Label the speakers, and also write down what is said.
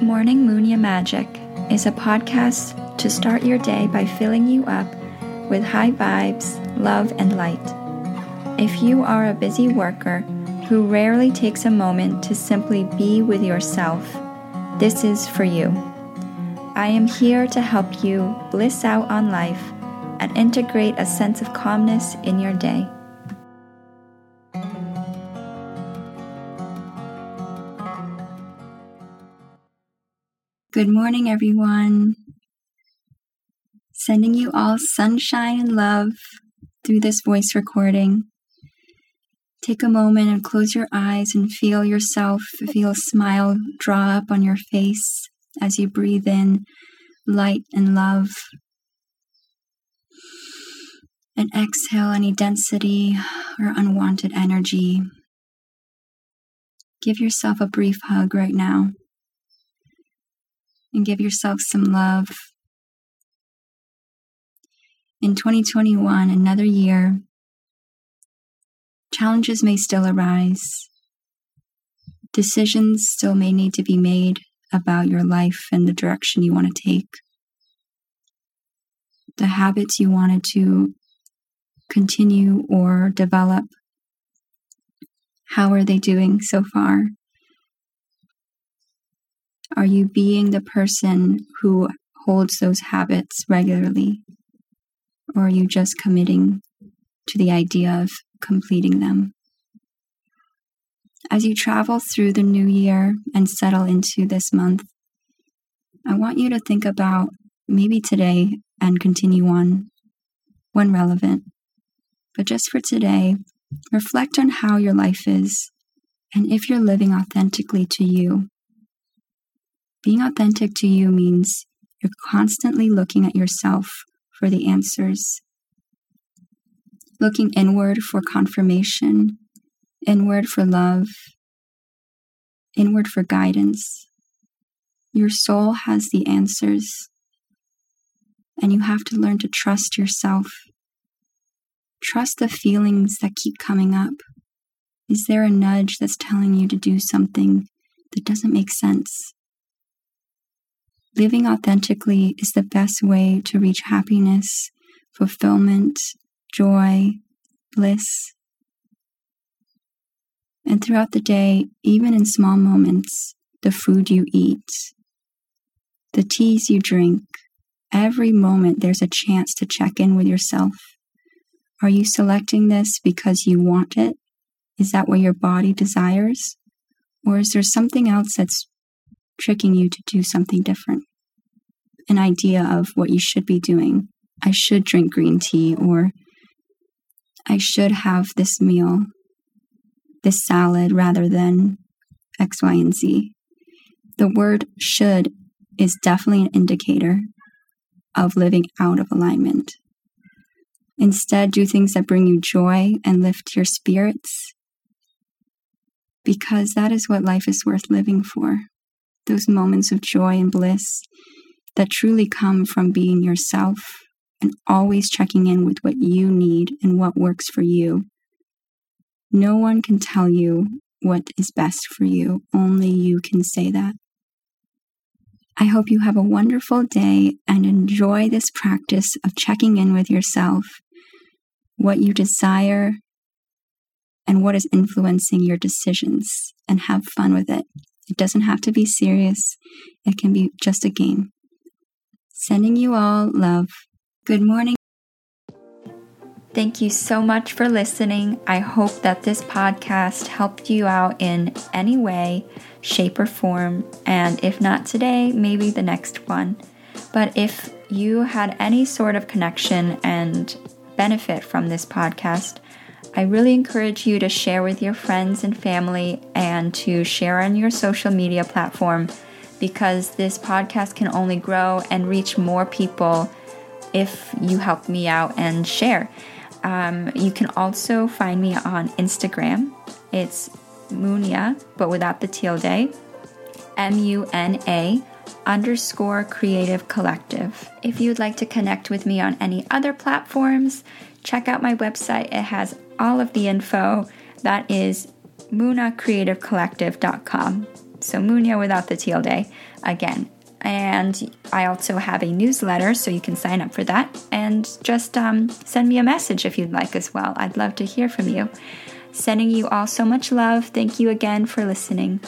Speaker 1: Morning Muña Magic is a podcast to start your day by filling you up with high vibes, love, and light. If you are a busy worker who rarely takes a moment to simply be with yourself, this is for you. I am here to help you bliss out on life and integrate a sense of calmness in your day. Good morning, everyone. Sending you all sunshine and love through this voice recording. Take a moment and close your eyes and feel yourself, feel a smile draw up on your face as you breathe in light and love. And exhale any density or unwanted energy. Give yourself a brief hug right now and give yourself some love. In 2021, another year, challenges may still arise. Decisions still may need to be made about your life and the direction you want to take. The habits you wanted to continue or develop. How are they doing so far? Are you being the person who holds those habits regularly? Or are you just committing to the idea of completing them? As you travel through the new year and settle into this month, I want you to think about maybe today and continue on when relevant. But just for today, reflect on how your life is and if you're living authentically to you being authentic to you means you're constantly looking at yourself for the answers, looking inward for confirmation, inward for love, inward for guidance. Your soul has the answers, and you have to learn to trust yourself. Trust the feelings that keep coming up. Is there a nudge that's telling you to do something that doesn't make sense? Living authentically is the best way to reach happiness, fulfillment, joy, bliss. And throughout the day, even in small moments, the food you eat, the teas you drink, every moment there's a chance to check in with yourself. Are you selecting this because you want it? Is that what your body desires? Or is there something else that's tricking you to do something different. An idea of what you should be doing. I should drink green tea, or I should have this meal, this salad, rather than X, Y, and Z. The word should is definitely an indicator of living out of alignment. Instead, do things that bring you joy and lift your spirits because that is what life is worth living for those moments of joy and bliss that truly come from being yourself and always checking in with what you need and what works for you. No one can tell you what is best for you, only you can say that. I hope you have a wonderful day and enjoy this practice of checking in with yourself, what you desire, and what is influencing your decisions, and have fun with it. It doesn't have to be serious, it can be just a game. Sending you all love. Good morning. Thank you so much for listening. I hope that this podcast helped you out in any way, shape, or form. And if not today, maybe the next one. But if you had any sort of connection and benefit from this podcast, I really encourage you to share with your friends and family and to share on your social media platform because this podcast can only grow and reach more people if you help me out and share. Um, you can also find me on Instagram. It's Muña, but without the tilde. M U N A underscore creative collective. If you'd like to connect with me on any other platforms, check out my website. It has all of the info. That is munacreativecollective.com. So Muña without the tilde again. And I also have a newsletter, so you can sign up for that. And just um, send me a message if you'd like as well. I'd love to hear from you. Sending you all so much love. Thank you again for listening.